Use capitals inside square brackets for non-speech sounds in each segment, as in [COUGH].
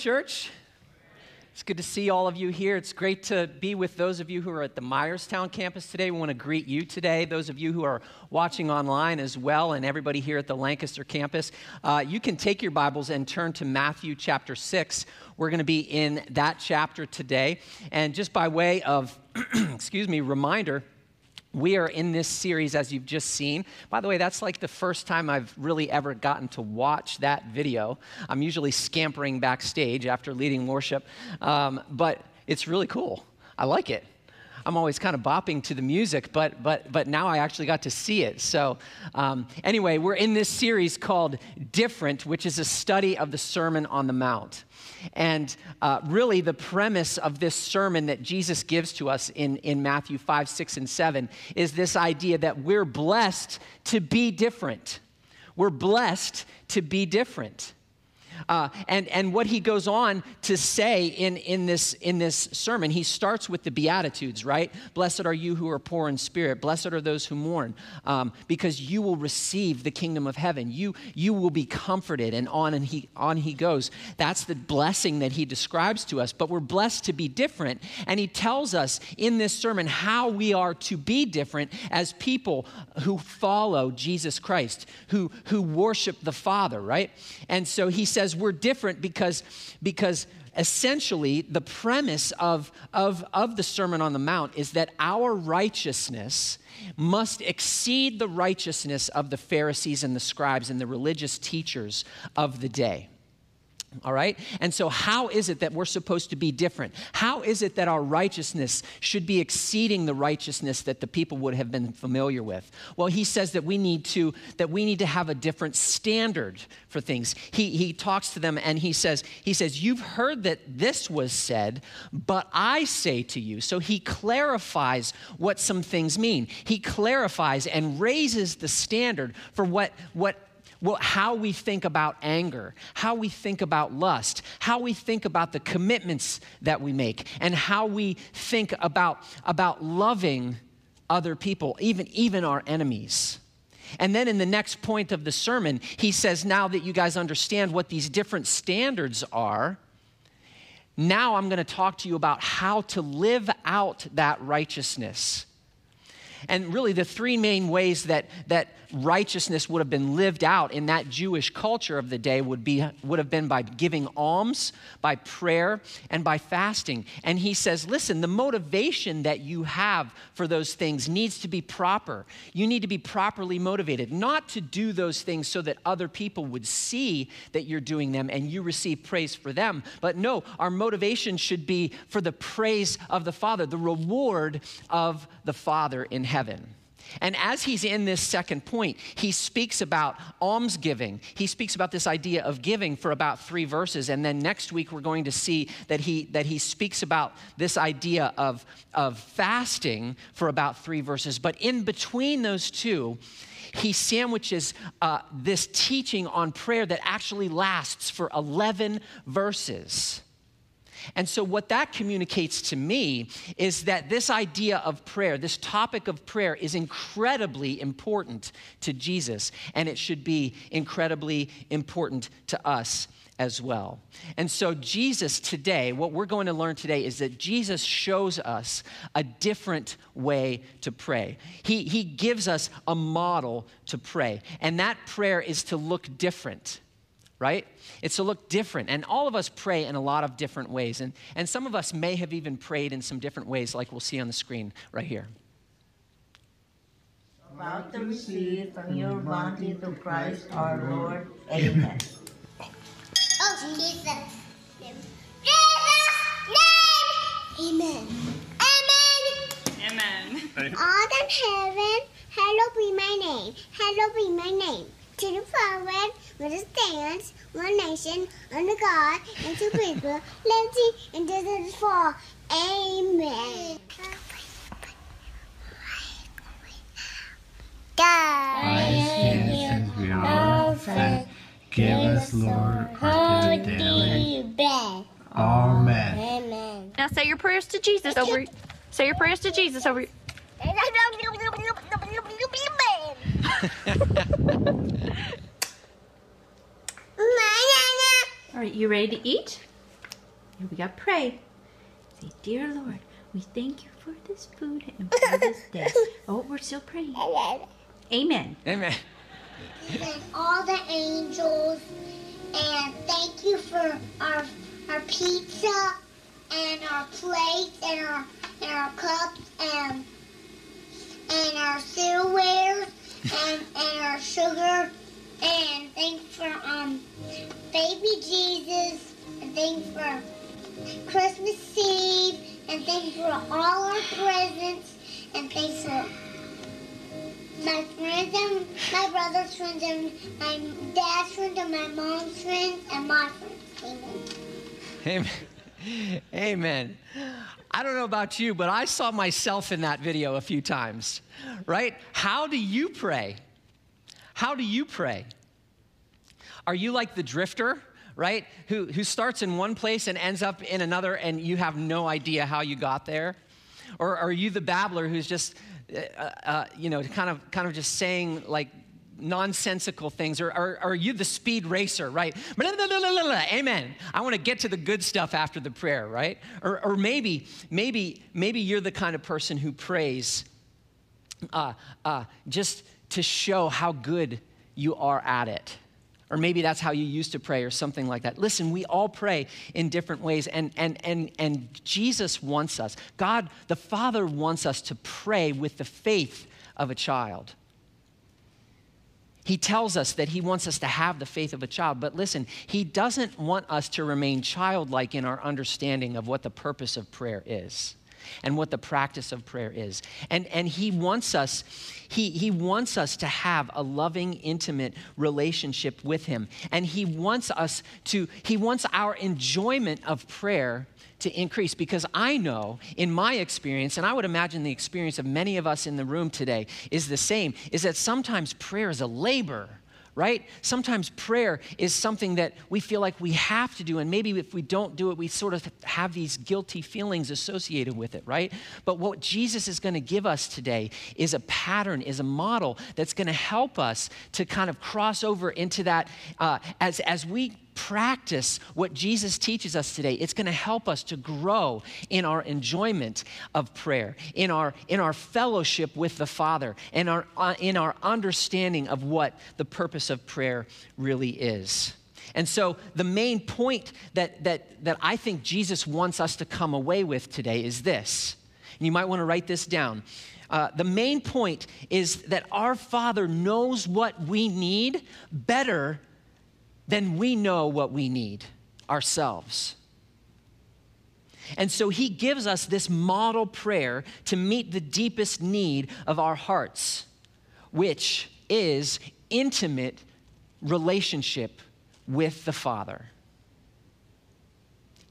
Church. It's good to see all of you here. It's great to be with those of you who are at the Myerstown campus today. We want to greet you today. Those of you who are watching online as well, and everybody here at the Lancaster campus, uh, you can take your Bibles and turn to Matthew chapter 6. We're going to be in that chapter today. And just by way of, [CLEARS THROAT] excuse me, reminder, we are in this series, as you've just seen. By the way, that's like the first time I've really ever gotten to watch that video. I'm usually scampering backstage after leading worship, um, but it's really cool. I like it. I'm always kind of bopping to the music, but, but, but now I actually got to see it. So, um, anyway, we're in this series called Different, which is a study of the Sermon on the Mount. And uh, really, the premise of this sermon that Jesus gives to us in, in Matthew 5, 6, and 7 is this idea that we're blessed to be different. We're blessed to be different. Uh, and, and what he goes on to say in, in, this, in this sermon, he starts with the Beatitudes, right? Blessed are you who are poor in spirit. Blessed are those who mourn, um, because you will receive the kingdom of heaven. You, you will be comforted, and on and he, on he goes. That's the blessing that he describes to us. But we're blessed to be different. And he tells us in this sermon how we are to be different as people who follow Jesus Christ, who, who worship the Father, right? And so he says, says we're different because, because essentially the premise of, of, of the Sermon on the Mount is that our righteousness must exceed the righteousness of the Pharisees and the scribes and the religious teachers of the day. All right? And so, how is it that we're supposed to be different? How is it that our righteousness should be exceeding the righteousness that the people would have been familiar with? Well, he says that we need to, that we need to have a different standard for things. He, he talks to them and he says, he says, You've heard that this was said, but I say to you. So he clarifies what some things mean. He clarifies and raises the standard for what, what how we think about anger, how we think about lust, how we think about the commitments that we make, and how we think about, about loving other people, even, even our enemies. And then in the next point of the sermon, he says, Now that you guys understand what these different standards are, now I'm going to talk to you about how to live out that righteousness. And really, the three main ways that, that righteousness would have been lived out in that Jewish culture of the day would, be, would have been by giving alms, by prayer, and by fasting. And he says, listen, the motivation that you have for those things needs to be proper. You need to be properly motivated, not to do those things so that other people would see that you're doing them and you receive praise for them. But no, our motivation should be for the praise of the Father, the reward of the Father in heaven. And as he's in this second point, he speaks about almsgiving. He speaks about this idea of giving for about three verses. And then next week, we're going to see that he, that he speaks about this idea of, of fasting for about three verses. But in between those two, he sandwiches uh, this teaching on prayer that actually lasts for 11 verses. And so, what that communicates to me is that this idea of prayer, this topic of prayer, is incredibly important to Jesus, and it should be incredibly important to us as well. And so, Jesus today, what we're going to learn today is that Jesus shows us a different way to pray. He, he gives us a model to pray, and that prayer is to look different right? It's to look different. And all of us pray in a lot of different ways. And, and some of us may have even prayed in some different ways, like we'll see on the screen right here. About to receive from your bounty through Christ our Lord. Amen. Oh, Jesus. name. Jesus' name. Amen. Amen. Amen. Art in heaven, hallowed be my name. Hallowed be my name. To the Father, with a stands, one nation, under God, and two people, [LAUGHS] liberty and justice for. Amen. God. Give us, Lord, our daily bread. Amen. Amen. Now say your prayers to Jesus over. Say your prayers to Jesus over. [LAUGHS] All right, you ready to eat? Here we got pray. Say, dear Lord, we thank you for this food and for this day. [LAUGHS] Oh, we're still praying. Amen. Amen. and all the angels. And thank you for our our pizza and our plates and our and our cups and and our silverware and and our sugar. And thanks for um baby Jesus. And thanks for Christmas Eve. And thanks for all our presents. And thanks for my friends and my brother's friends and my dad's friends and my mom's friends and my friends. Amen. [LAUGHS] Amen. I don't know about you, but I saw myself in that video a few times, right? How do you pray? How do you pray? Are you like the drifter, right? Who, who starts in one place and ends up in another, and you have no idea how you got there? Or are you the babbler who's just, uh, uh, you know, kind of, kind of just saying like nonsensical things? Or, are you the speed racer, right? [LAUGHS] Amen. I want to get to the good stuff after the prayer, right? Or, or maybe, maybe, maybe you're the kind of person who prays uh, uh, just to show how good you are at it. Or maybe that's how you used to pray, or something like that. Listen, we all pray in different ways, and, and, and, and Jesus wants us, God the Father wants us to pray with the faith of a child. He tells us that he wants us to have the faith of a child, but listen, he doesn't want us to remain childlike in our understanding of what the purpose of prayer is and what the practice of prayer is. And, and he wants us, he, he wants us to have a loving, intimate relationship with him. And he wants us to, he wants our enjoyment of prayer to increase because I know in my experience, and I would imagine the experience of many of us in the room today is the same, is that sometimes prayer is a labor right? Sometimes prayer is something that we feel like we have to do, and maybe if we don't do it, we sort of have these guilty feelings associated with it, right? But what Jesus is going to give us today is a pattern, is a model that's going to help us to kind of cross over into that uh, as, as we practice what Jesus teaches us today, it's going to help us to grow in our enjoyment of prayer, in our, in our fellowship with the Father, and our, uh, in our understanding of what the purpose of prayer really is. And so, the main point that, that, that I think Jesus wants us to come away with today is this. And you might want to write this down. Uh, the main point is that our Father knows what we need better then we know what we need ourselves. And so he gives us this model prayer to meet the deepest need of our hearts, which is intimate relationship with the Father.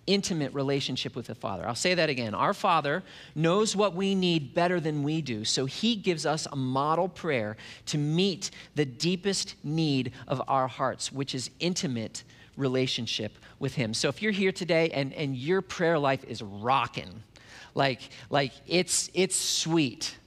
Intimate relationship with the Father. I'll say that again. Our Father knows what we need better than we do, so He gives us a model prayer to meet the deepest need of our hearts, which is intimate relationship with Him. So if you're here today and, and your prayer life is rocking, like, like it's, it's sweet,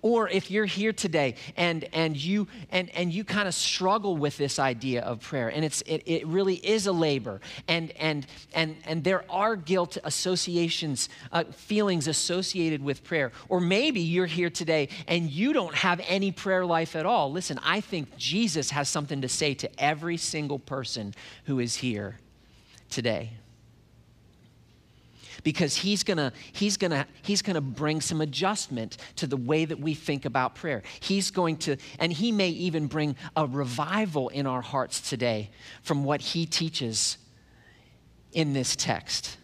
or if you're here today and, and you, and, and you kind of struggle with this idea of prayer, and it's, it, it really is a labor, and, and, and, and there are guilt associations, uh, feelings associated with prayer. Or maybe you're here today and you don't have any prayer life at all. Listen, I think Jesus has something to say to every single person who is here today because he's gonna he's gonna he's gonna bring some adjustment to the way that we think about prayer. He's going to and he may even bring a revival in our hearts today from what he teaches in this text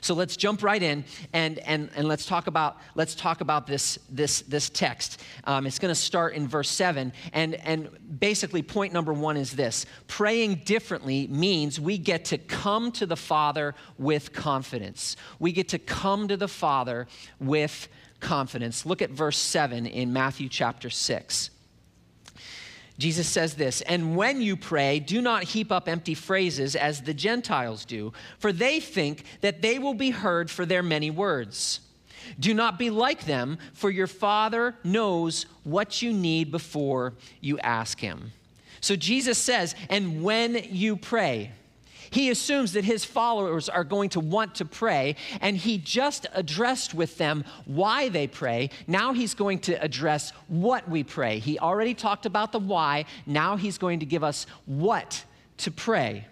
so let's jump right in and, and, and let's talk about, let's talk about this, this, this text. Um, it's going to start in verse 7. And, and basically, point number one is this praying differently means we get to come to the Father with confidence. We get to come to the Father with confidence. Look at verse 7 in Matthew chapter 6. Jesus says this, and when you pray, do not heap up empty phrases as the Gentiles do, for they think that they will be heard for their many words. Do not be like them, for your Father knows what you need before you ask Him. So Jesus says, and when you pray, he assumes that his followers are going to want to pray, and he just addressed with them why they pray. Now he's going to address what we pray. He already talked about the why, now he's going to give us what to pray.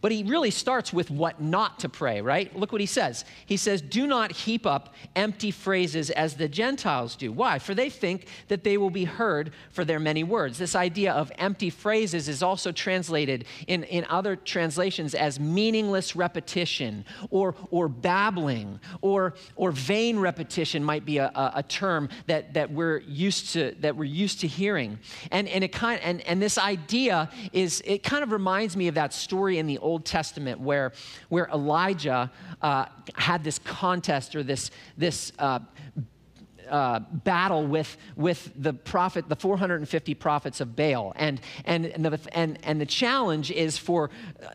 But he really starts with what not to pray, right? Look what he says. He says, Do not heap up empty phrases as the Gentiles do. Why? For they think that they will be heard for their many words. This idea of empty phrases is also translated in, in other translations as meaningless repetition or, or babbling or, or vain repetition might be a, a, term that, that, we're used to, that we're used to hearing. And, and, it kind, and, and this idea is, it kind of reminds me of that story in the Old Testament where, where Elijah uh, had this contest or this, this uh, uh, battle with, with the prophet, the 450 prophets of Baal. And, and, and, the, and, and the challenge is for uh,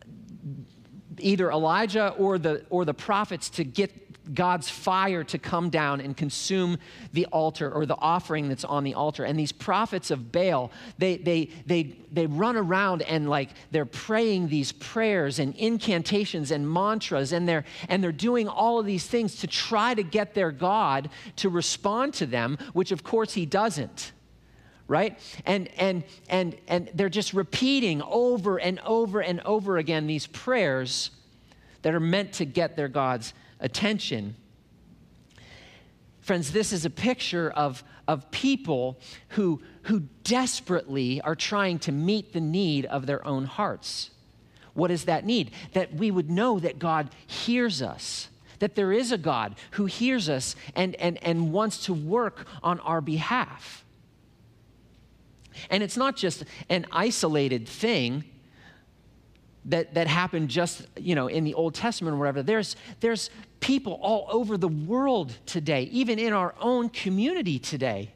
either Elijah or the, or the prophets to get God's fire to come down and consume the altar or the offering that's on the altar. And these prophets of Baal, they, they, they, they run around and like they're praying these prayers and incantations and mantras, and they're, and they're doing all of these things to try to get their God to respond to them, which of course he doesn't right and and and and they're just repeating over and over and over again these prayers that are meant to get their god's attention. Friends, this is a picture of, of people who, who desperately are trying to meet the need of their own hearts. What is that need? That we would know that God hears us, that there is a God who hears us and, and, and wants to work on our behalf. And it's not just an isolated thing that, that happened just, you know, in the Old Testament or whatever. There's, there's people all over the world today, even in our own community today,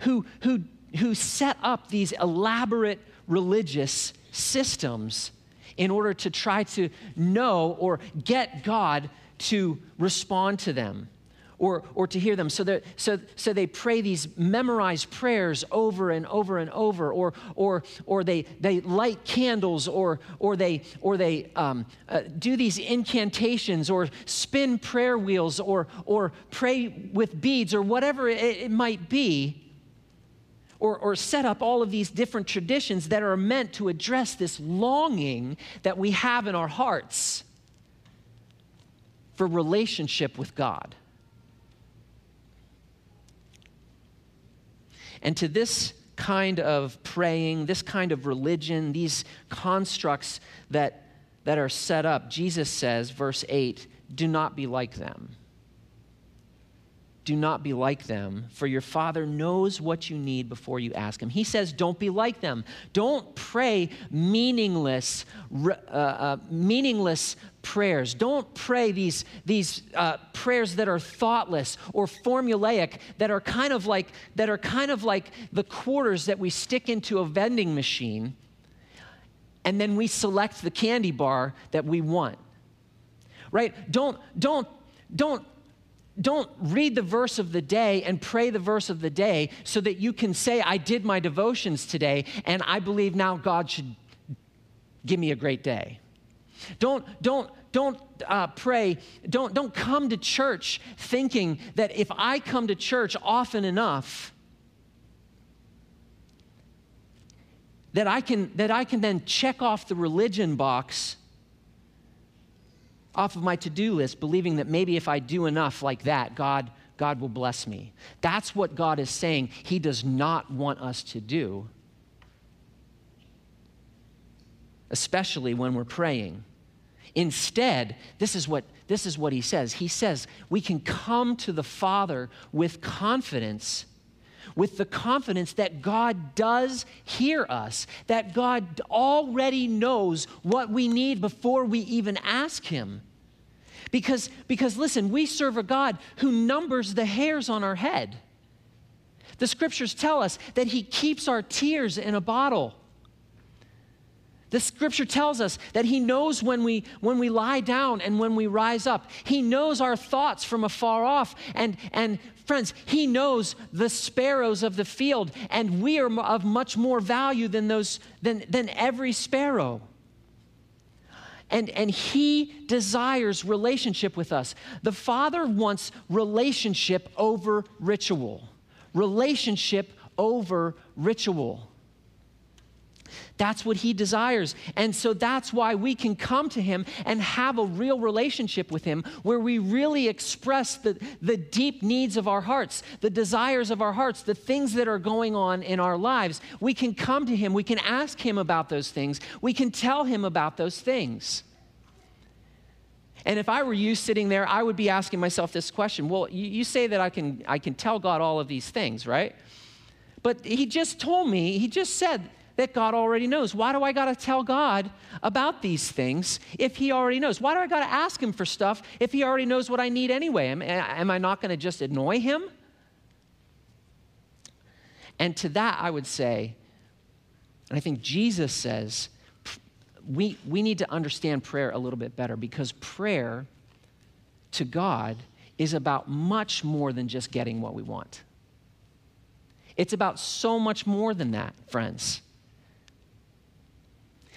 who, who, who set up these elaborate religious systems in order to try to know or get God to respond to them or, or to hear them. So, so, so they pray these memorized prayers over and over and over, or, or, or they, they light candles, or, or they, or they um, uh, do these incantations, or spin prayer wheels, or, or pray with beads, or whatever it, it might be. Or, or, set up all of these different traditions that are meant to address this longing that we have in our hearts for relationship with God. And to this kind of praying, this kind of religion, these constructs that, that are set up, Jesus says, verse 8, do not be like them. Do not be like them, for your Father knows what you need before you ask Him. He says, Don't be like them. Don't pray meaningless, uh, uh, meaningless prayers. Don't pray these, these uh, prayers that are thoughtless or formulaic, that are kind of like that are kind of like the quarters that we stick into a vending machine and then we select the candy bar that we want. Right? Don't, don't, don't don't read the verse of the day and pray the verse of the day so that you can say, I did my devotions today and I believe now God should give me a great day. Don't, don't, don't uh, pray, don't, don't come to church thinking that if I come to church often enough, that I can, that I can then check off the religion box off of my to do list, believing that maybe if I do enough like that, God, God will bless me. That's what God is saying He does not want us to do, especially when we're praying. Instead, this is what this is what he says. He says we can come to the Father with confidence with the confidence that God does hear us, that God already knows what we need before we even ask Him. Because, because listen, we serve a God who numbers the hairs on our head. The scriptures tell us that He keeps our tears in a bottle. The scripture tells us that he knows when we when we lie down and when we rise up. He knows our thoughts from afar off. And and friends, he knows the sparrows of the field, and we are of much more value than those than, than every sparrow. And, and he desires relationship with us. The Father wants relationship over ritual. Relationship over ritual. That's what he desires. And so that's why we can come to him and have a real relationship with him where we really express the, the deep needs of our hearts, the desires of our hearts, the things that are going on in our lives. We can come to him, we can ask him about those things, we can tell him about those things. And if I were you sitting there, I would be asking myself this question. Well, you, you say that I can, I can tell God all of these things, right? But he just told me, he just said, that God already knows. Why do I got to tell God about these things if He already knows? Why do I got to ask Him for stuff if He already knows what I need anyway? Am, am I not going to just annoy Him? And to that, I would say, and I think Jesus says, we, we need to understand prayer a little bit better because prayer to God is about much more than just getting what we want. It's about so much more than that, friends.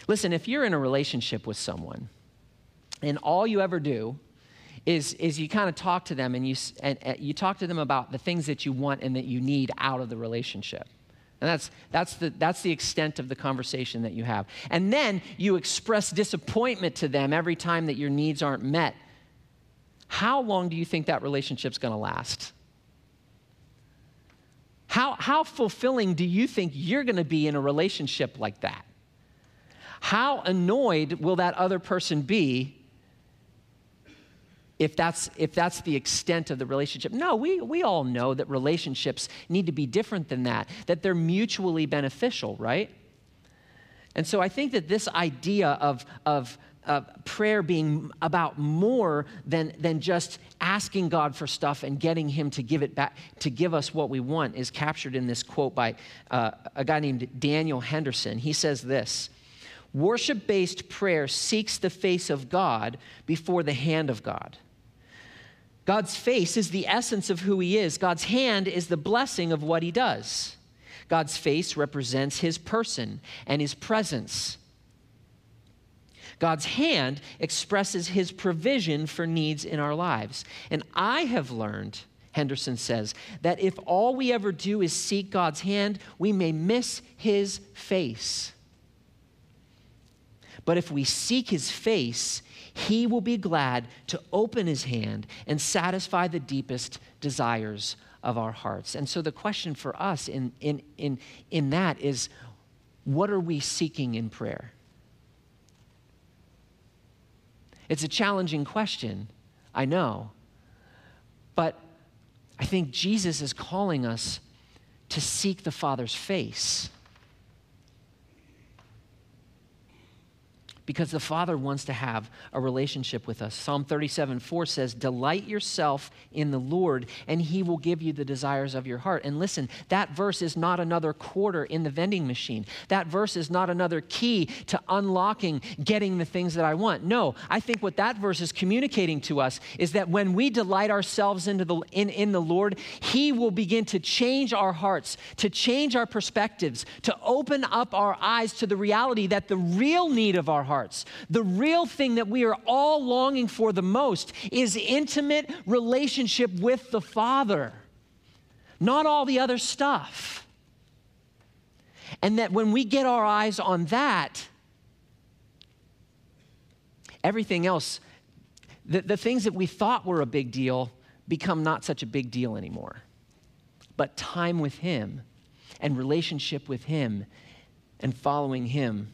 Listen, if you're in a relationship with someone and all you ever do is, is you kind of talk to them and you, and, and you talk to them about the things that you want and that you need out of the relationship. And that's, that's, the, that's the extent of the conversation that you have. And then you express disappointment to them every time that your needs aren't met. How long do you think that relationship's going to last? How, how fulfilling do you think you're going to be in a relationship like that? How annoyed will that other person be if that's, if that's the extent of the relationship. No, we, we all know that relationships need to be different than that, that they're mutually beneficial, right? And so I think that this idea of, of, prayer being about more than, than just asking God for stuff and getting Him to give it back, to give us what we want, is captured in this quote by uh, a guy named Daniel Henderson. He says this Worship based prayer seeks the face of God before the hand of God. God's face is the essence of who He is, God's hand is the blessing of what He does. God's face represents His person and His presence. God's hand expresses His provision for needs in our lives. And I have learned, Henderson says, that if all we ever do is seek God's hand, we may miss His face. But if we seek his face, he will be glad to open his hand and satisfy the deepest desires of our hearts. And so the question for us in, in, in, in that is what are we seeking in prayer? It's a challenging question, I know. But I think Jesus is calling us to seek the Father's face. Because the Father wants to have a relationship with us. Psalm 37 4 says, Delight yourself in the Lord, and he will give you the desires of your heart. And listen, that verse is not another quarter in the vending machine. That verse is not another key to unlocking getting the things that I want. No, I think what that verse is communicating to us is that when we delight ourselves into the, in, in the Lord, he will begin to change our hearts, to change our perspectives, to open up our eyes to the reality that the real need of our heart hearts. The real thing that we are all longing for the most is intimate relationship with the Father, not all the other stuff. And that when we get our eyes on that, everything else, the, the things that we thought were a big deal, become not such a big deal anymore. But time with Him and relationship with Him and following Him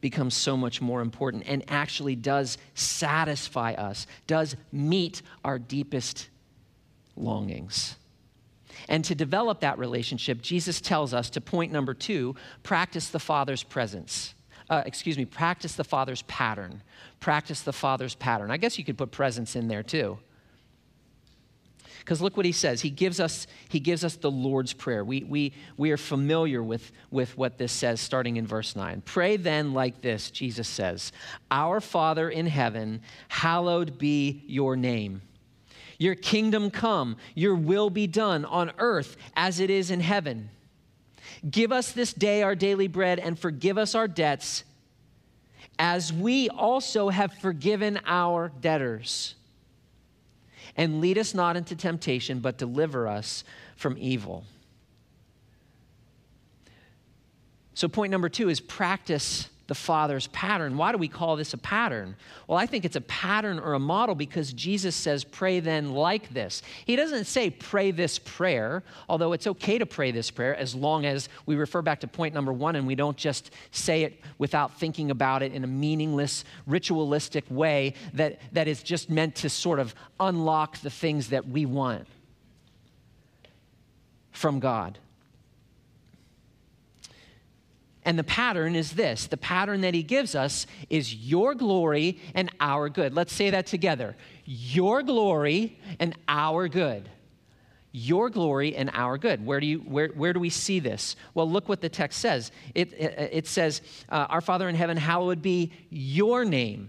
becomes so much more important and actually does satisfy us, does meet our deepest longings. And to develop that relationship, Jesus tells us to point number two practice the Father's presence. Uh, excuse me, practice the Father's pattern. Practice the Father's pattern. I guess you could put presence in there too. Because look what he says. He gives us, he gives us the Lord's Prayer. We, we, we are familiar with, with what this says starting in verse 9. Pray then like this, Jesus says Our Father in heaven, hallowed be your name. Your kingdom come, your will be done on earth as it is in heaven. Give us this day our daily bread and forgive us our debts as we also have forgiven our debtors and lead us not into temptation, but deliver us from evil. So, point number two is practice the Father's pattern. Why do we call this a pattern? Well, I think it's a pattern or a model because Jesus says, pray then like this. He doesn't say, pray this prayer, although it's okay to pray this prayer as long as we refer back to point number one and we don't just say it without thinking about it in a meaningless, ritualistic way that, that is just meant to sort of unlock the things that we want from God. And the pattern is this the pattern that he gives us is your glory and our good. Let's say that together your glory and our good. Your glory and our good. Where do, you, where, where do we see this? Well, look what the text says. It, it, it says, uh, Our Father in heaven, hallowed be your name.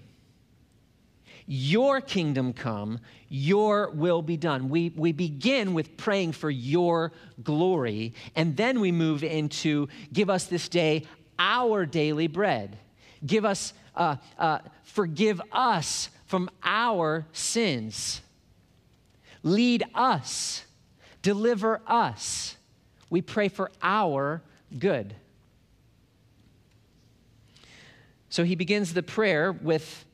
Your kingdom come, your will be done. We, we begin with praying for your glory, and then we move into give us this day our daily bread. Give us, uh, uh, forgive us from our sins. Lead us, deliver us. We pray for our good. So he begins the prayer with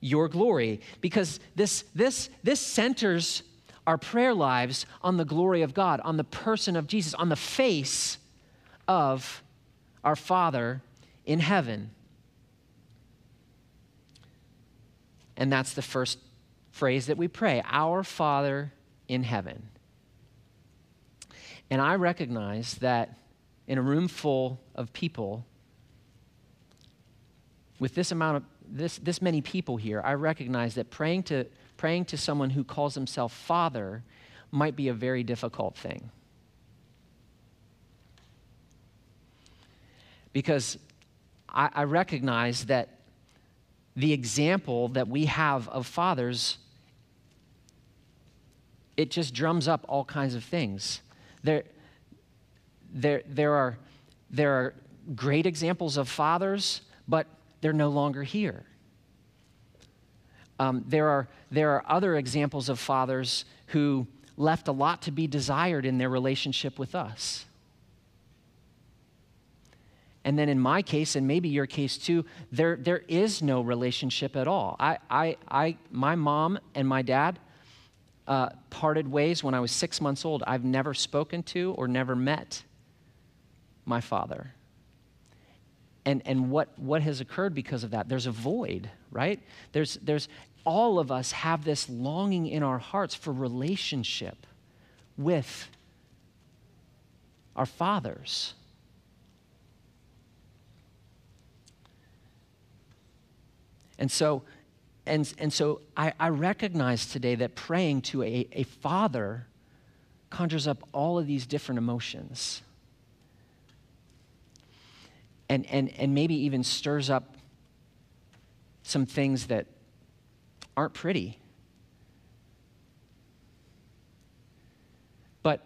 your glory because this, this, this centers our prayer lives on the glory of God, on the person of Jesus, on the face of our Father in heaven. And that's the first phrase that we pray Our Father in heaven. And I recognize that in a room full of people, with this amount of this, this many people here, I recognize that praying to, praying to someone who calls himself Father might be a very difficult thing. Because I, I recognize that the example that we have of fathers, it just drums up all kinds of things. There, there, there, are, there are great examples of fathers, but they're no longer here. Um, there, are, there are other examples of fathers who left a lot to be desired in their relationship with us. And then in my case, and maybe your case too, there, there is no relationship at all. I, I, I, my mom and my dad uh, parted ways when I was six months old. I've never spoken to or never met my father and, and what, what has occurred because of that? There's a void, right? There's, there's, all of us have this longing in our hearts for relationship with our fathers. And so, and, and so I, I recognize today that praying to a, a father conjures up all of these different emotions. And, and, and maybe even stirs up some things that aren't pretty. But,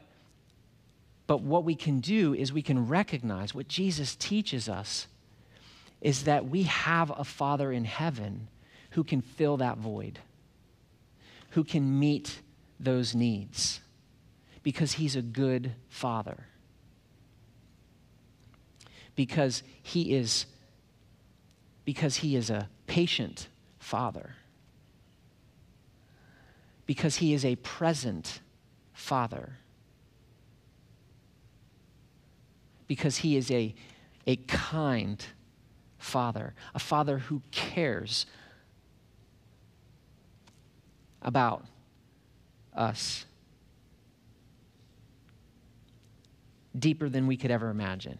but what we can do is we can recognize what Jesus teaches us is that we have a Father in heaven who can fill that void, who can meet those needs, because he's a good Father. Because he is because he is a patient father. Because he is a present father. Because he is a, a kind father, a father who cares about us deeper than we could ever imagine.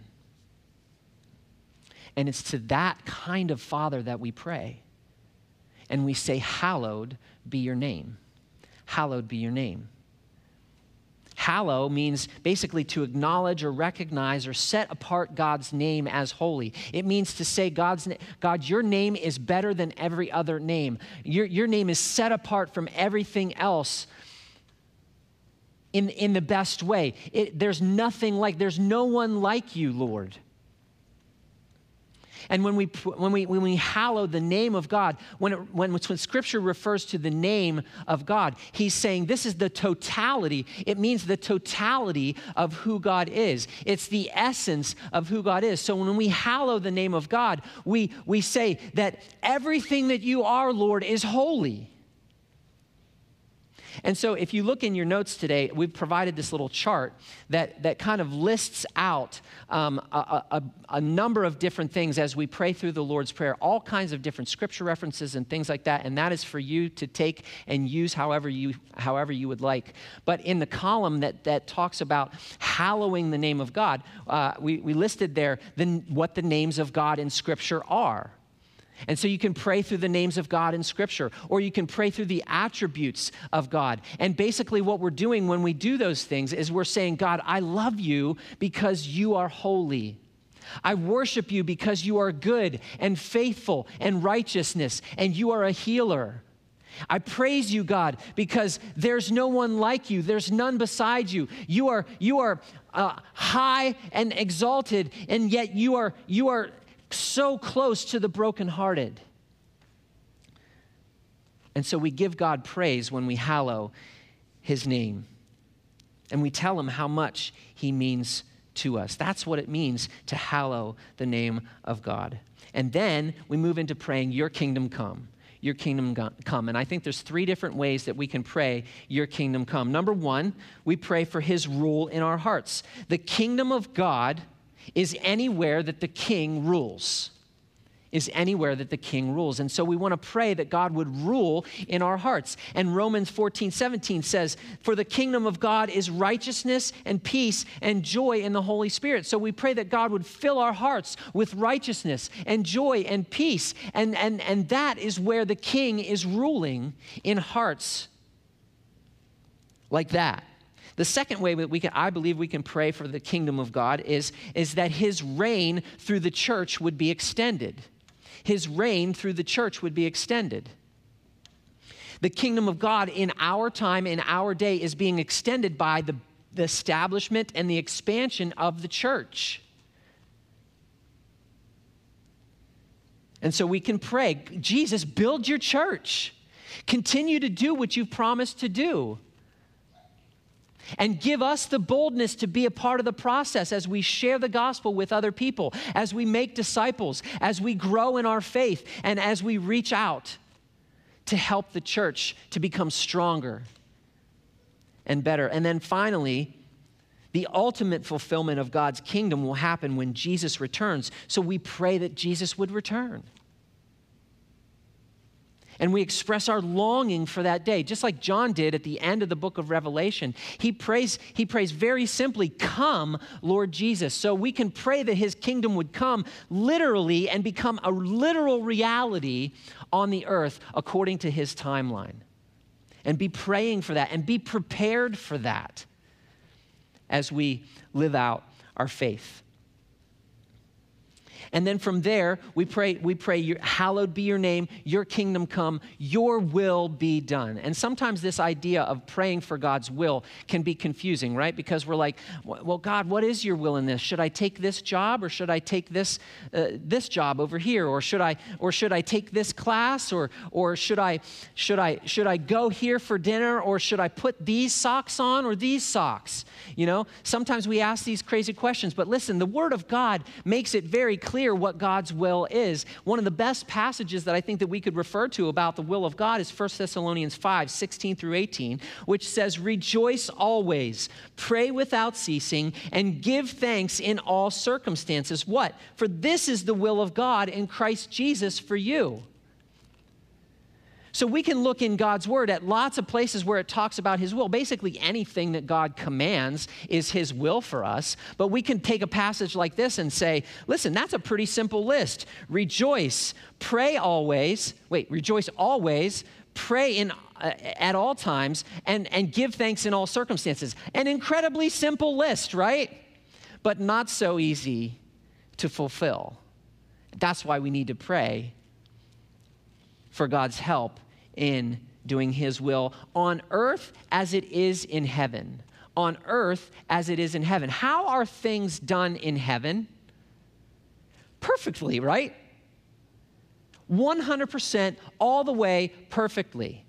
And it's to that kind of Father that we pray. And we say, Hallowed be your name. Hallowed be your name. Hallow means basically to acknowledge or recognize or set apart God's name as holy. It means to say, God's God, your name is better than every other name. Your, your name is set apart from everything else in, in the best way. It, there's nothing like, there's no one like you, Lord. And when we, when we, when we hallow the name of God, when, it, when, when Scripture refers to the name of God, he's saying this is the totality. It means the totality of who God is, it's the essence of who God is. So when we hallow the name of God, we, we say that everything that you are, Lord, is holy. And so, if you look in your notes today, we've provided this little chart that, that kind of lists out um, a, a, a, number of different things as we pray through the Lord's Prayer, all kinds of different scripture references and things like that. And that is for you to take and use however you, however you would like. But in the column that, that talks about hallowing the name of God, uh, we, we listed there the, what the names of God in Scripture are. And so you can pray through the names of God in Scripture, or you can pray through the attributes of God. And basically, what we're doing when we do those things is we're saying, God, I love you because you are holy. I worship you because you are good and faithful and righteousness, and you are a healer. I praise you, God, because there's no one like you. There's none beside you. You are, you are uh, high and exalted, and yet you are, you are so close to the brokenhearted. And so we give God praise when we hallow his name. And we tell him how much he means to us. That's what it means to hallow the name of God. And then we move into praying, Your kingdom come. Your kingdom come. And I think there's three different ways that we can pray, Your kingdom come. Number one, we pray for His rule in our hearts. The kingdom of God is anywhere that the king rules. Is anywhere that the king rules. And so we want to pray that God would rule in our hearts. And Romans 14, 17 says, For the kingdom of God is righteousness and peace and joy in the Holy Spirit. So we pray that God would fill our hearts with righteousness and joy and peace. And, and, and that is where the king is ruling in hearts like that. The second way that we can, I believe we can pray for the kingdom of God is, is that his reign through the church would be extended. His reign through the church would be extended. The kingdom of God in our time, in our day, is being extended by the, the establishment and the expansion of the church. And so we can pray, Jesus, build your church. Continue to do what you've promised to do and give us the boldness to be a part of the process as we share the gospel with other people, as we make disciples, as we grow in our faith, and as we reach out to help the church to become stronger and better. And then finally, the ultimate fulfillment of God's kingdom will happen when Jesus returns. So we pray that Jesus would return. And we express our longing for that day. Just like john did at the end of the book of revelation he prays he prays very simply come lord jesus. So we can pray that his kingdom would come literally and become a literal reality on the earth according to his timeline. And be praying for that and be prepared for that as we live out our faith and then from there, we pray, we pray, hallowed be your name, your kingdom come, your will be done. And sometimes this idea of praying for God's will can be confusing, right? Because we're like, well, God, what is your will in this? Should I take this job or should I take this, uh, this job over here? Or should I, or should I take this class? Or, or should, I, should, I, should I go here for dinner? Or should I put these socks on or these socks? You know, sometimes we ask these crazy questions, but listen, the Word of God makes it very clear clear what God's will is. One of the best passages that I think that we could refer to about the will of God is 1 Thessalonians 5 16 through 18, which says, Rejoice always, pray without ceasing, and give thanks in all circumstances. What? For this is the will of God in Christ Jesus for you. So we can look in God's word at lots of places where it talks about his will. Basically, anything that God commands is his will for us. But we can take a passage like this and say, listen, that's a pretty simple list. Rejoice, pray always. Wait, rejoice always, pray in uh, at all times and and give thanks in all circumstances. An incredibly simple list, right? But not so easy to fulfill. That's why we need to pray for God's help in doing His will on earth as it is in heaven. On earth as it is in heaven. How are things done in heaven? Perfectly, right? 100% all the way perfectly.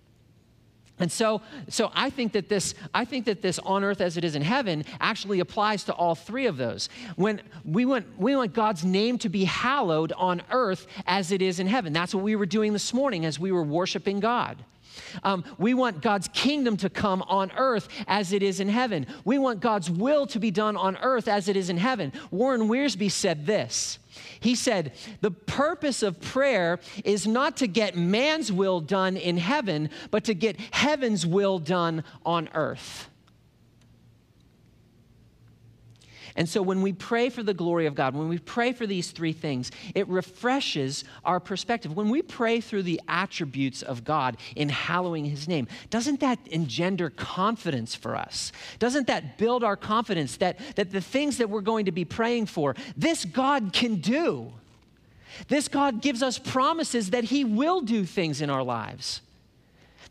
And so, so I think that this, I think that this on earth as it is in heaven actually applies to all three of those. When we want, we want God's name to be hallowed on earth as it is in heaven. That's what we were doing this morning as we were worshiping God. Um, we want God's kingdom to come on earth as it is in heaven. We want God's will to be done on earth as it is in heaven. Warren Wiersbe said this. He said, The purpose of prayer is not to get man's will done in heaven, but to get heaven's will done on earth. And so when we pray for the glory of God, when we pray for these three things, it refreshes our perspective. When we pray through the attributes of God in hallowing his name, doesn't that engender confidence for us? Doesn't that build our confidence that, that the things that we're going to be praying for, this God can do? This God gives us promises that he will do things in our lives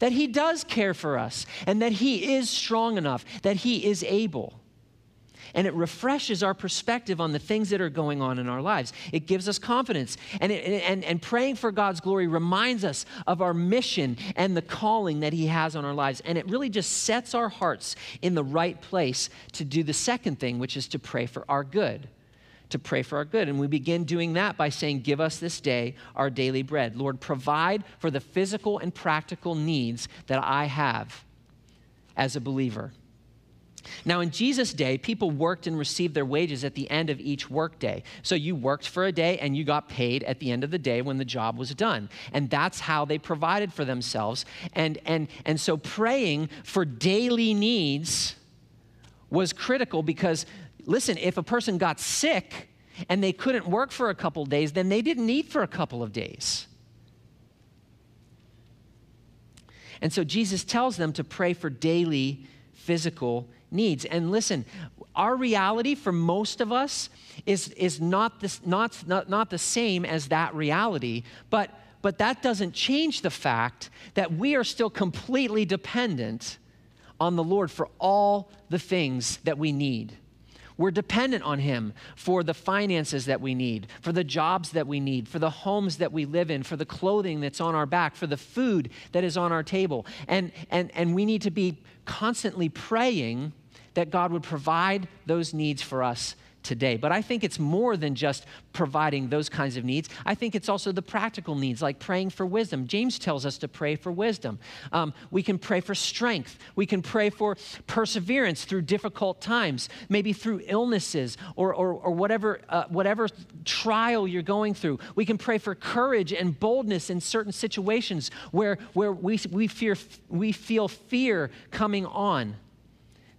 that He does care for us and that He is strong enough, that He is able and it refreshes our perspective on the things that are going on in our lives. It gives us confidence. And, it, and, and praying for God's glory reminds us of our mission and the calling that He has on our lives. And it really just sets our hearts in the right place to do the second thing, which is to pray for our good to pray for our good. And we begin doing that by saying, Give us this day our daily bread. Lord, provide for the physical and practical needs that I have as a believer. Now, in Jesus' day, people worked and received their wages at the end of each workday. So you worked for a day and you got paid at the end of the day when the job was done. And that's how they provided for themselves. And, and, and so praying for daily needs was critical because, listen, if a person got sick and they couldn't work for a couple days, then they didn't eat for a couple of days. And so Jesus tells them to pray for daily physical needs. And listen, our reality for most of us is, is not, this, not, not, not the same as that reality, but, but that doesn't change the fact that we are still completely dependent on the Lord for all the things that we need. We're dependent on Him for the finances that we need, for the jobs that we need, for the homes that we live in, for the clothing that's on our back, for the food that is on our table. And, and, and we need to be constantly praying that God would provide those needs for us today. But I think it's more than just providing those kinds of needs. I think it's also the practical needs, like praying for wisdom. James tells us to pray for wisdom. Um, we can pray for strength. We can pray for perseverance through difficult times, maybe through illnesses or, or, or whatever, uh, whatever trial you're going through. We can pray for courage and boldness in certain situations where, where we, we, fear, we feel fear coming on.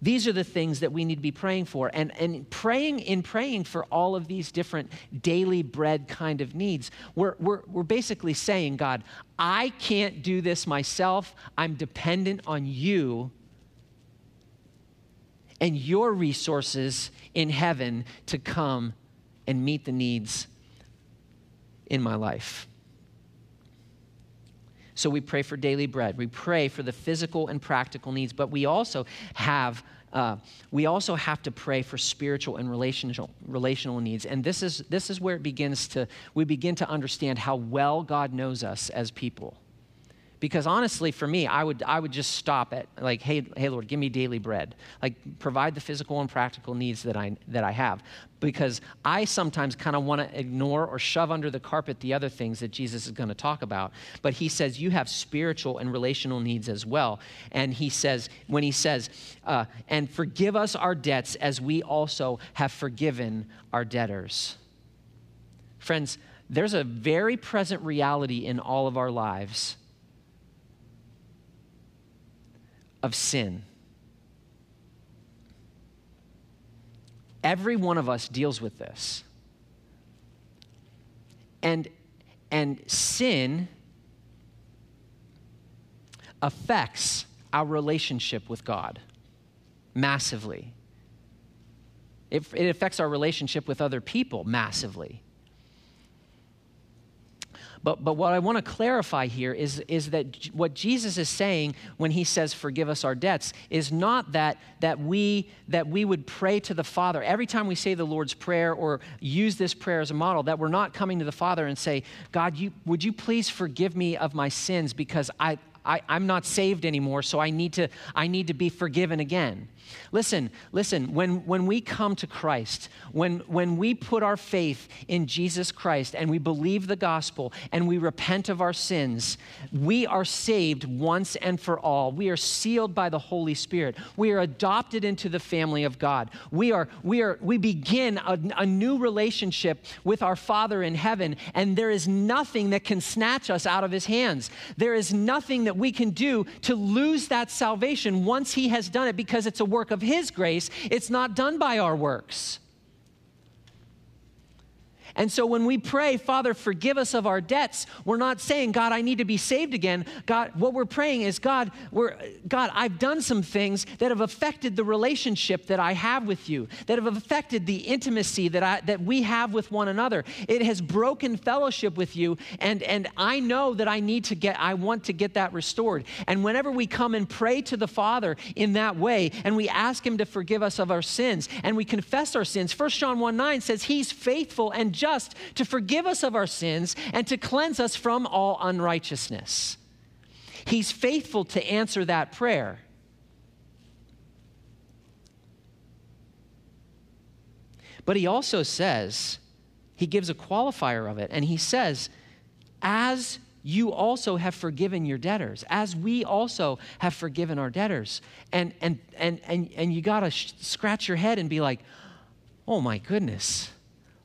These are the things that we need to be praying for. And, and praying in praying for all of these different daily bread kind of needs, we're, we're, we're basically saying, God, I can't do this myself. I'm dependent on you and your resources in heaven to come and meet the needs in my life. So we pray for daily bread. We pray for the physical and practical needs, but we also have uh, we also have to pray for spiritual and relational, relational needs. And this is, this is where it begins to, we begin to understand how well God knows us as people. Because honestly, for me, I would, I would just stop at like, hey, hey, Lord, give me daily bread. Like, provide the physical and practical needs that I, that I have. Because I sometimes kind of want to ignore or shove under the carpet the other things that Jesus is going to talk about. But he says you have spiritual and relational needs as well. And he says, when he says, uh, and forgive us our debts as we also have forgiven our debtors. Friends, there's a very present reality in all of our lives of sin. Every one of us deals with this. And, and sin affects our relationship with God massively. It, it affects our relationship with other people massively. But, but what I want to clarify here is, is that what Jesus is saying when he says, forgive us our debts, is not that, that, we, that we would pray to the Father. Every time we say the Lord's Prayer or use this prayer as a model, that we're not coming to the Father and say, God, you, would you please forgive me of my sins because I, I, I'm not saved anymore, so I need to, I need to be forgiven again. Listen, listen, when, when we come to Christ, when, when we put our faith in Jesus Christ and we believe the gospel and we repent of our sins, we are saved once and for all. We are sealed by the Holy Spirit. We are adopted into the family of God. We, are, we, are, we begin a, a new relationship with our Father in heaven, and there is nothing that can snatch us out of his hands. There is nothing that we can do to lose that salvation once he has done it because it's a work of His grace, it's not done by our works. And so when we pray, Father, forgive us of our debts, we're not saying, God, I need to be saved again. God, what we're praying is, God, we're, God, I've done some things that have affected the relationship that I have with you, that have affected the intimacy that, I, that we have with one another. It has broken fellowship with you, and, and I know that I need to get, I want to get that restored. And whenever we come and pray to the Father in that way, and we ask Him to forgive us of our sins, and we confess our sins, 1 John 1 9 says, He's faithful and just to forgive us of our sins and to cleanse us from all unrighteousness. He's faithful to answer that prayer. But he also says, he gives a qualifier of it, and he says, as you also have forgiven your debtors, as we also have forgiven our debtors. And, and, and, and, and you got to sh- scratch your head and be like, oh my goodness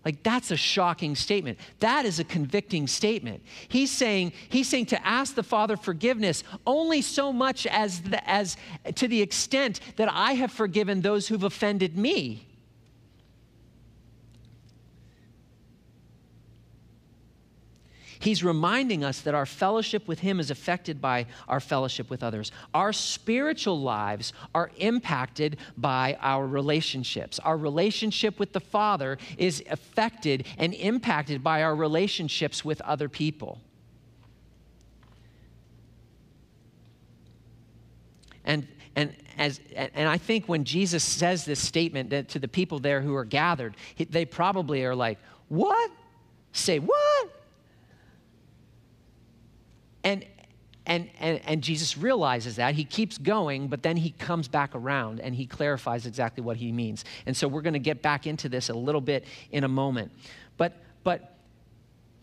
like that's a shocking statement. That is a convicting statement. He's saying he's saying to ask the Father forgiveness only so much as the, as to the extent that I have forgiven those who've offended me. He's reminding us that our fellowship with Him is affected by our fellowship with others. Our spiritual lives are impacted by our relationships. Our relationship with the Father is affected and impacted by our relationships with other people. And, and, as, and I think when Jesus says this statement to the people there who are gathered, they probably are like, What? Say, What? And, and, and, and Jesus realizes that. He keeps going, but then he comes back around and he clarifies exactly what he means. And so we're going to get back into this a little bit in a moment. But, but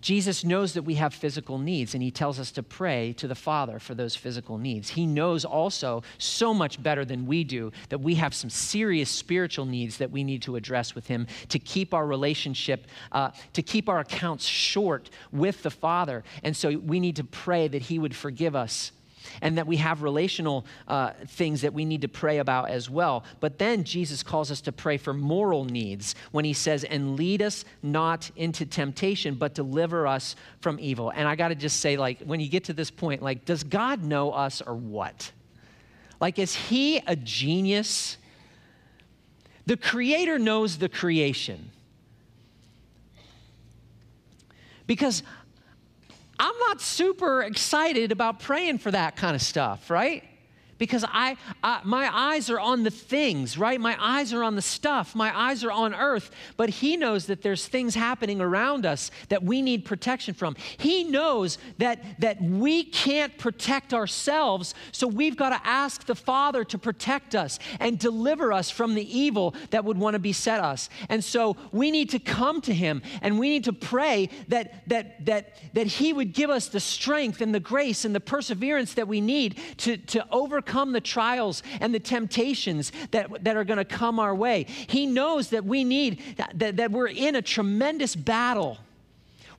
Jesus knows that we have physical needs, and he tells us to pray to the Father for those physical needs. He knows also so much better than we do that we have some serious spiritual needs that we need to address with him to keep our relationship, uh, to keep our accounts short with the Father. And so we need to pray that he would forgive us and that we have relational uh, things that we need to pray about as well. But then Jesus calls us to pray for moral needs when he says, and lead us not into temptation, but deliver us from evil. And I got to just say, like, when you get to this point, like, does God know us or what? Like, is he a genius? The creator knows the creation. Because I'm not super excited about praying for that kind of stuff, right? Because I, I, my eyes are on the things, right? My eyes are on the stuff. My eyes are on earth. But He knows that there's things happening around us that we need protection from. He knows that, that we can't protect ourselves, so we've got to ask the Father to protect us and deliver us from the evil that would want to beset us. And so we need to come to Him and we need to pray that, that, that, that He would give us the strength and the grace and the perseverance that we need to, to overcome overcome the trials and the temptations that, that are going to come our way. He knows that we need, that, that we're in a tremendous battle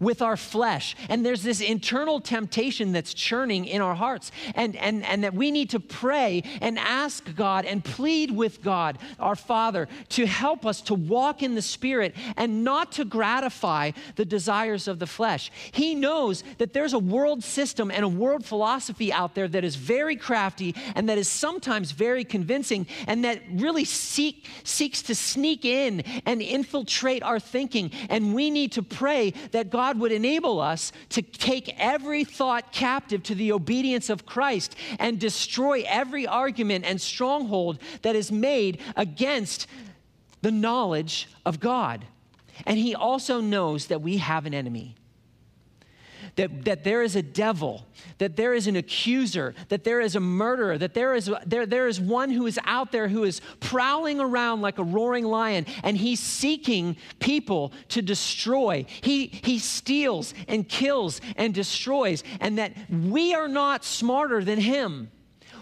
with our flesh. And there's this internal temptation that's churning in our hearts. And, and, and that we need to pray and ask God and plead with God, our Father, to help us to walk in the Spirit and not to gratify the desires of the flesh. He knows that there's a world system and a world philosophy out there that is very crafty and that is sometimes very convincing and that really seek, seeks to sneak in and infiltrate our thinking. And we need to pray that God God would enable us to take every thought captive to the obedience of Christ and destroy every argument and stronghold that is made against the knowledge of God. And He also knows that we have an enemy that, that there is a devil, that there is an accuser, that there is a murderer, that there is, there, there is one who is out there who is prowling around like a roaring lion and he's seeking people to destroy. He, he steals and kills and destroys, and that we are not smarter than him.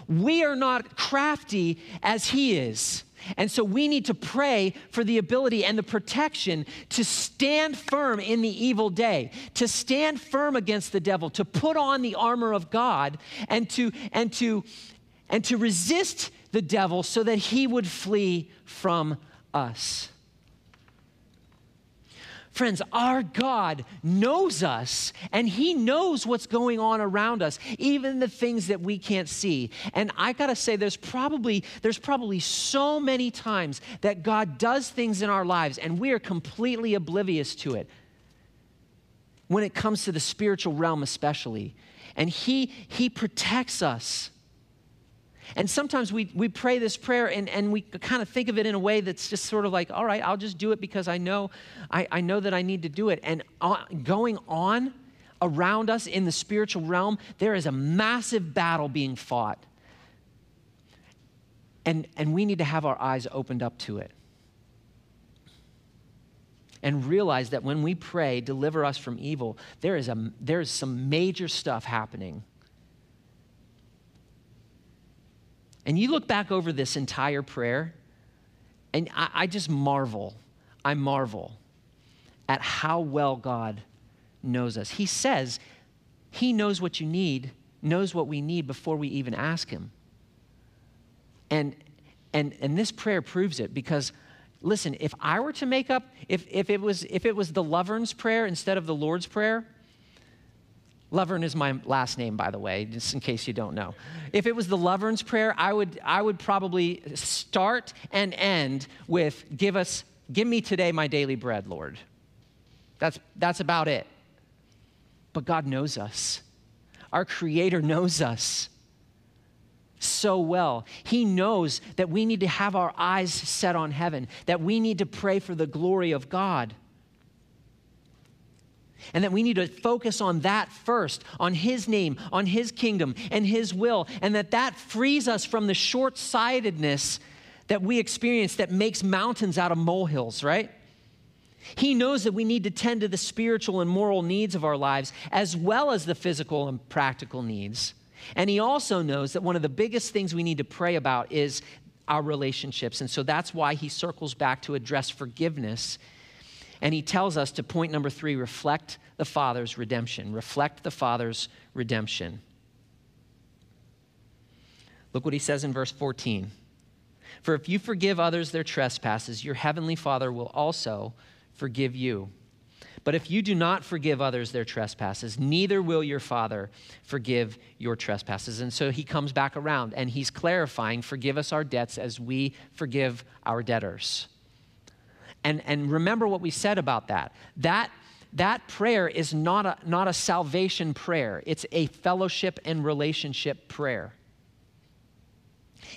We are not crafty as he is. And so we need to pray for the ability and the protection to stand firm in the evil day, to stand firm against the devil, to put on the armor of God and to and to and to resist the devil so that he would flee from us. Friends, our God knows us and He knows what's going on around us, even the things that we can't see. And I gotta say, there's probably, there's probably so many times that God does things in our lives and we are completely oblivious to it when it comes to the spiritual realm, especially. And He, he protects us. And sometimes we, we pray this prayer and, and we kind of think of it in a way that's just sort of like, all right, I'll just do it because I know, I, I know that I need to do it. And uh, going on around us in the spiritual realm, there is a massive battle being fought. And, and we need to have our eyes opened up to it. And realize that when we pray, deliver us from evil, there is, a, there is some major stuff happening And you look back over this entire prayer, and I, I just marvel. I marvel at how well God knows us. He says He knows what you need, knows what we need before we even ask Him. And, and, and this prayer proves it because listen, if I were to make up, if, if, it was, if it was the Lovern's prayer instead of the Lord's prayer, Lovern is my last name, by the way, just in case you don't know. If it was the Lovern's prayer, I would, I would probably start and end with, give us, give me today my daily bread, Lord. That's, that's about it. But God knows us. Our Creator knows us so well. He knows that we need to have our eyes set on heaven, that we need to pray for the glory of God. And that we need to focus on that first, on His name, on His kingdom, and His will. And that that frees us from the short sightedness that we experience that makes mountains out of molehills, right? He knows that we need to tend to the spiritual and moral needs of our lives as well as the physical and practical needs. And He also knows that one of the biggest things we need to pray about is our relationships. And so that's why He circles back to address forgiveness. And He tells us to point number three reflect the Father's redemption. Reflect the Father's redemption. Look what He says in verse 14. For if you forgive others their trespasses, your heavenly Father will also forgive you. But if you do not forgive others their trespasses, neither will your Father forgive your trespasses. And so he comes back around and he's clarifying forgive us our debts as we forgive our debtors. And, and remember what we said about that. That, that prayer is not a, not a salvation prayer, it's a fellowship and relationship prayer.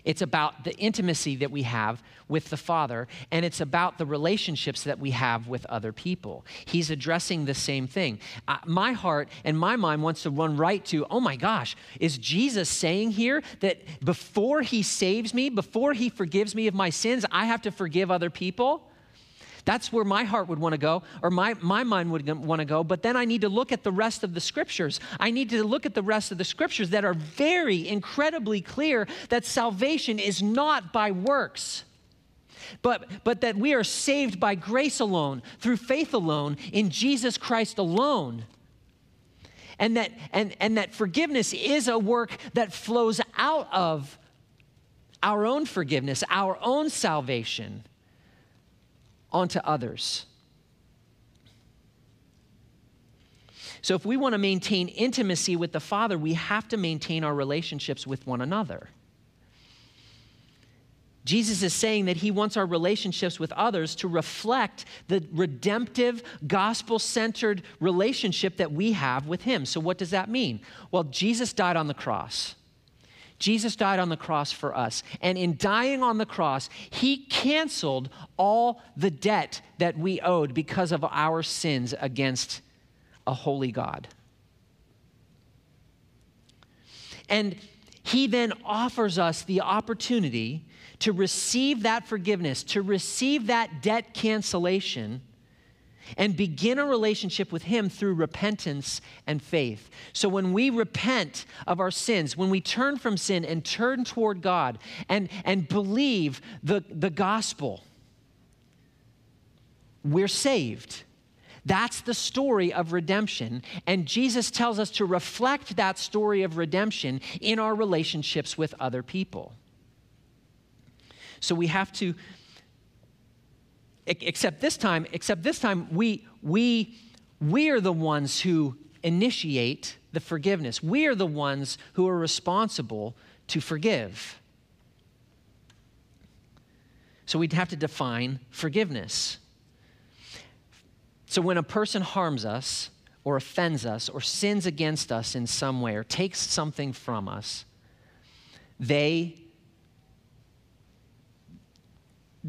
It's about the intimacy that we have with the Father, and it's about the relationships that we have with other people. He's addressing the same thing. Uh, my heart and my mind wants to run right to, oh my gosh, is Jesus saying here that before he saves me, before he forgives me of my sins, I have to forgive other people? That's where my heart would want to go, or my, my mind would want to go. But then I need to look at the rest of the scriptures. I need to look at the rest of the scriptures that are very incredibly clear that salvation is not by works. But, but that we are saved by grace alone, through faith alone, in Jesus Christ alone. And that, and, and that forgiveness is a work that flows out of our own forgiveness, our own salvation onto others. So, if we want to maintain intimacy with the Father, we have to maintain our relationships with one another. Jesus is saying that he wants our relationships with others to reflect the redemptive, gospel centered relationship that we have with him. So, what does that mean? Well, Jesus died on the cross. Jesus died on the cross for us. And in dying on the cross, he canceled all the debt that we owed because of our sins against a holy God. And he then offers us the opportunity to receive that forgiveness, to receive that debt cancellation and begin a relationship with Him through repentance and faith. So when we repent of our sins, when we turn from sin and turn toward God and, and believe the, the gospel, we're saved. That's the story of redemption. And Jesus tells us to reflect that story of redemption in our relationships with other people. So we have to except this time, except this time, we, we, we are the ones who initiate the forgiveness. We are the ones who are responsible to forgive. So we'd have to define forgiveness. So when a person harms us, or offends us, or sins against us in some way, or takes something from us, they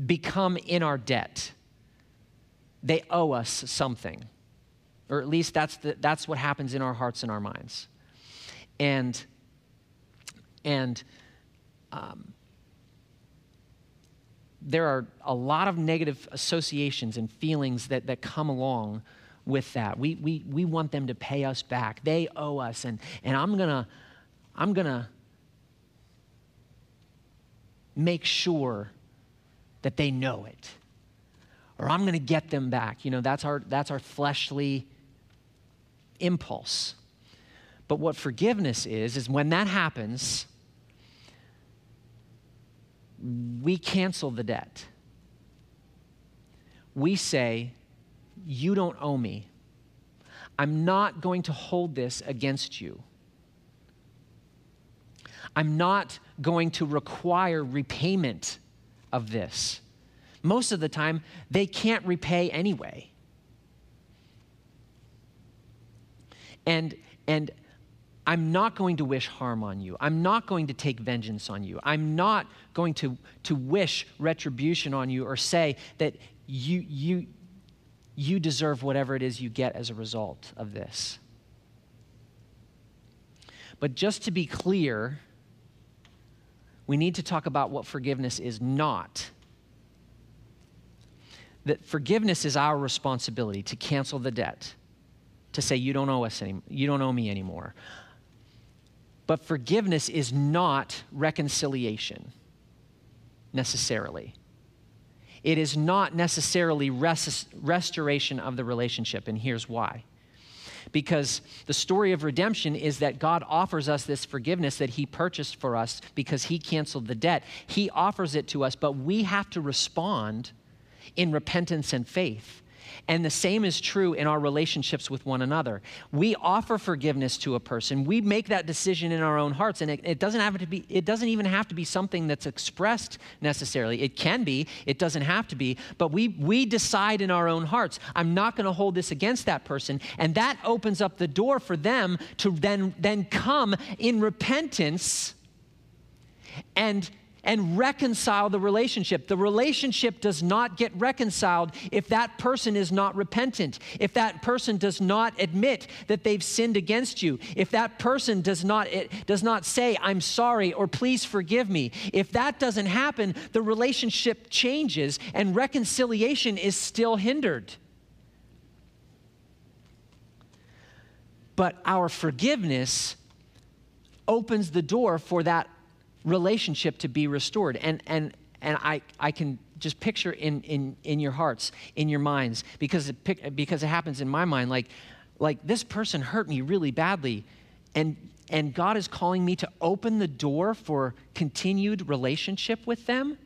become in our debt. They owe us something. Or at least that's, the, that's what happens in our hearts and our minds. And, and um, there are a lot of negative associations and feelings that, that come along with that. We, we, we want them to pay us back. They owe us. And, and I'm going to I'm to make sure that they know it. Or I'm going to get them back. You know, that's our, that's our fleshly impulse. But what forgiveness is, is when that happens, we cancel the debt. We say, You don't owe me. I'm not going to hold this against you. I'm not going to require repayment of this. Most of the time, they can't repay anyway. And, and I'm not going to wish harm on you. I'm not going to take vengeance on you. I'm not going to, to wish retribution on you or say that you, you, you deserve whatever it is you get as a result of this. But just to be clear, we need to talk about what forgiveness is not. That forgiveness is our responsibility to cancel the debt, to say, you don't owe us any, you don't owe me anymore. But forgiveness is not reconciliation necessarily. It is not necessarily res- restoration of the relationship, and here's why. Because the story of redemption is that God offers us this forgiveness that He purchased for us because He canceled the debt. He offers it to us, but we have to respond in repentance and faith. And the same is true in our relationships with one another. We offer forgiveness to a person. We make that decision in our own hearts, and it, it, doesn't have to be. It doesn't even have to be something that's expressed necessarily. It can be. It doesn't have to be. But we we decide in our own hearts. I'm not going to hold this against that person, and that opens up the door for them to then then come in repentance and and reconcile the relationship. The relationship does not get reconciled if that person is not repentant, if that person does not admit that they've sinned against you, if that person does not, it, does not say, I'm sorry or please forgive me. If that doesn't happen, the relationship changes and reconciliation is still hindered. But our forgiveness opens the door for that relationship to be restored. And, and, and I, I can just picture in, in, in your hearts, in your minds, because it, because it happens in my mind, like, like this person hurt me really badly. And, and God is calling me to open the door for continued relationship with them.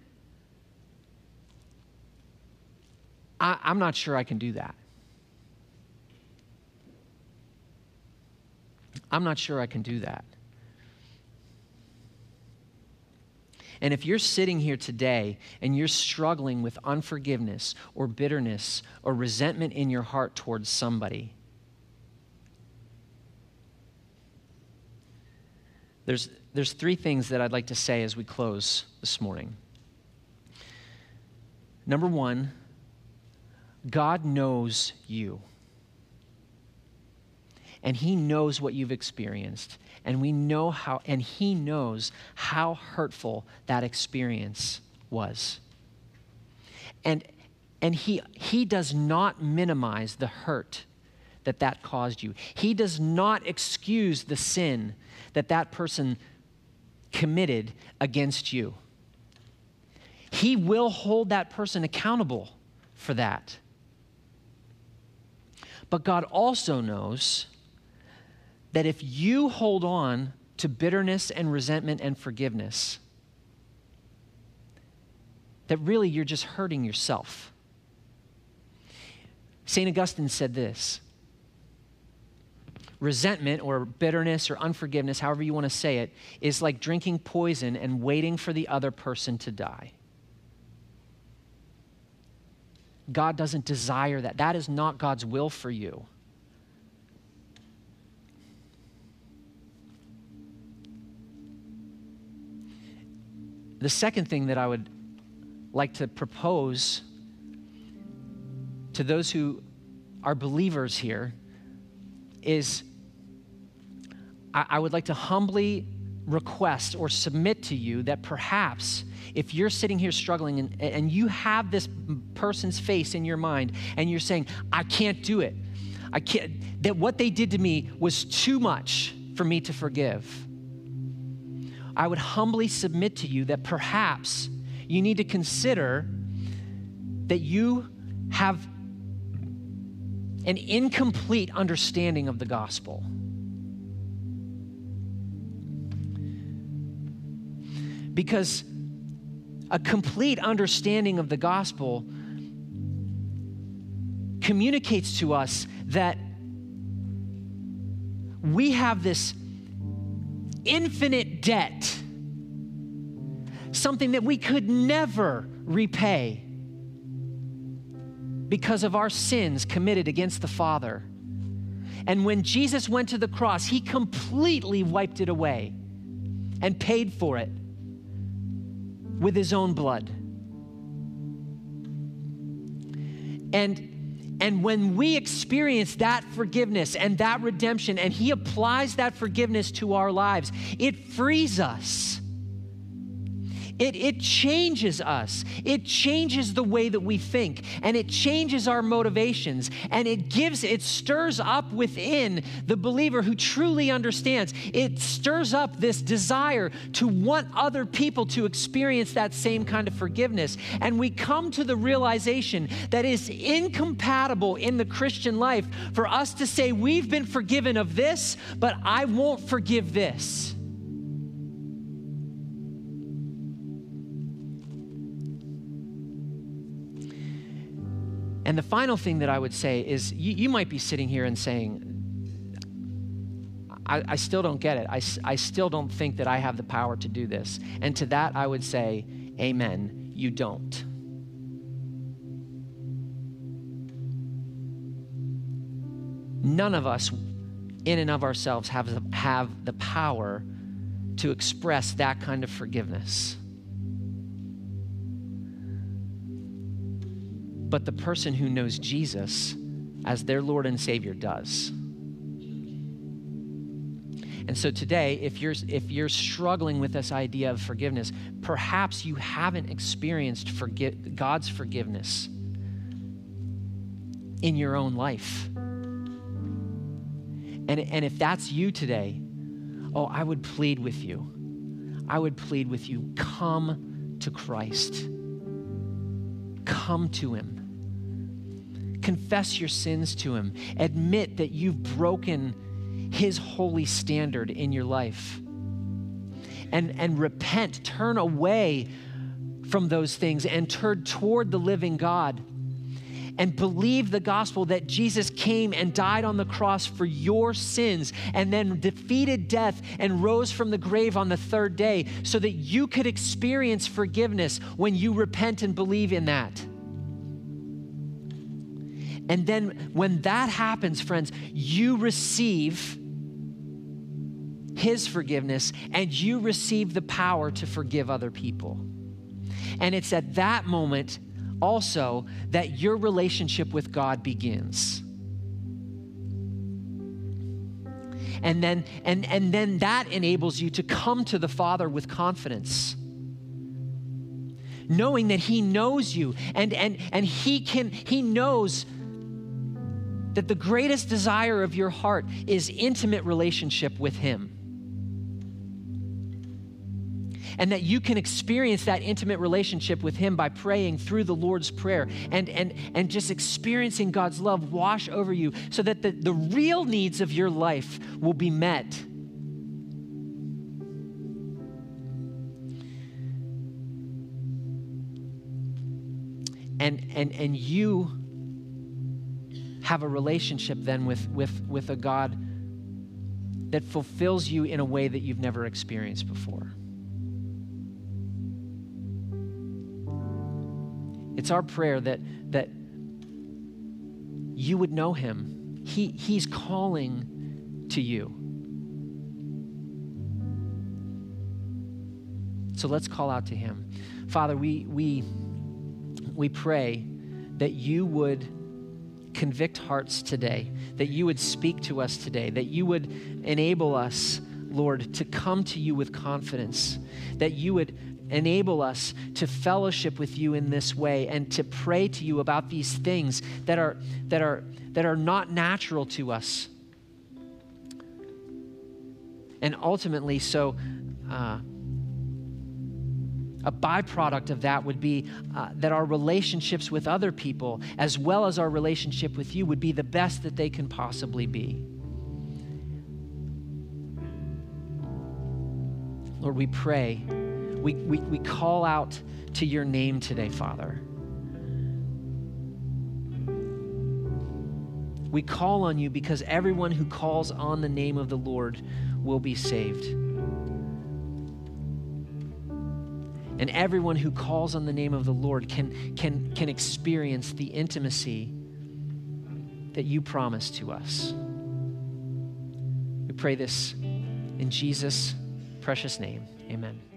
I, I'm not sure I can do that. I'm not sure I can do that. And if you're sitting here today and you're struggling with unforgiveness or bitterness or resentment in your heart towards somebody, there's, there's three things that I'd like to say as we close this morning. Number one, God knows you. And He knows what you've experienced and we know how, and he knows how hurtful that experience was. And, and he, he does not minimize the hurt that that caused you. He does not excuse the sin that that person committed against you. He will hold that person accountable for that. But God also knows that if you hold on to bitterness and resentment and forgiveness, that really you're just hurting yourself. St. Augustine said this resentment or bitterness or unforgiveness, however you want to say it, is like drinking poison and waiting for the other person to die. God doesn't desire that. That is not God's will for you. The second thing that I would like to propose to those who are believers here is I, I would like to humbly request or submit to you that perhaps if you're sitting here struggling and, and you have this person's face in your mind and you're saying, I can't do it, I can't, that what they did to me was too much for me to forgive I would humbly submit to you that perhaps you need to consider that you have an incomplete understanding of the gospel. Because a complete understanding of the gospel communicates to us that we have this infinite debt, something that we could never repay because of our sins committed against the Father. And when Jesus went to the cross, he completely wiped it away and paid for it with his own blood. And And when we experience that forgiveness and that redemption, and He applies that forgiveness to our lives, it frees us. It, it changes us. It changes the way that we think, and it changes our motivations, and it gives, it stirs up within the believer who truly understands. It stirs up this desire to want other people to experience that same kind of forgiveness. And we come to the realization that it's incompatible in the Christian life for us to say, We've been forgiven of this, but I won't forgive this. And the final thing that I would say is you, you might be sitting here and saying, I, I still don't get it. I, I still don't think that I have the power to do this. And to that, I would say, Amen. You don't. None of us, in and of ourselves, have the, have the power to express that kind of forgiveness. But the person who knows Jesus as their Lord and Savior does. And so today, if you're, if you're struggling with this idea of forgiveness, perhaps you haven't experienced forgi- God's forgiveness in your own life. And, and if that's you today, oh, I would plead with you. I would plead with you come to Christ, come to Him. Confess your sins to Him. Admit that you've broken His holy standard in your life. And, and repent, turn away from those things and turn toward the living God. And believe the gospel that Jesus came and died on the cross for your sins and then defeated death and rose from the grave on the third day so that you could experience forgiveness when you repent and believe in that. And then when that happens, friends, you receive His forgiveness and you receive the power to forgive other people. And it's at that moment also that your relationship with God begins. And then, and, and then that enables you to come to the Father with confidence knowing that he knows you and and and he can he knows that the greatest desire of your heart is intimate relationship with Him. And that you can experience that intimate relationship with Him by praying through the Lord's Prayer and, and, and just experiencing God's love wash over you so that the, the real needs of your life will be met. And, and, and you have a relationship then with, with, with a God that fulfills you in a way that you've never experienced before. It's our prayer that, that you would know him. He, he's calling to you. So let's call out to him. Father, we, we, we pray that you would convict hearts today, that you would speak to us today, that you would enable us, Lord, to come to you with confidence, that you would enable us to fellowship with you in this way and to pray to you about these things that are, that are, that are not natural to us. And ultimately, so uh, a byproduct of that would be uh, that our relationships with other people, as well as our relationship with you, would be the best that they can possibly be. Lord, we pray, we, we, we call out to your name today, Father. We call on you because everyone who calls on the name of the Lord will be saved. And everyone who calls on the name of the Lord can, can, can experience the intimacy that you promise to us. We pray this in Jesus' precious name. Amen.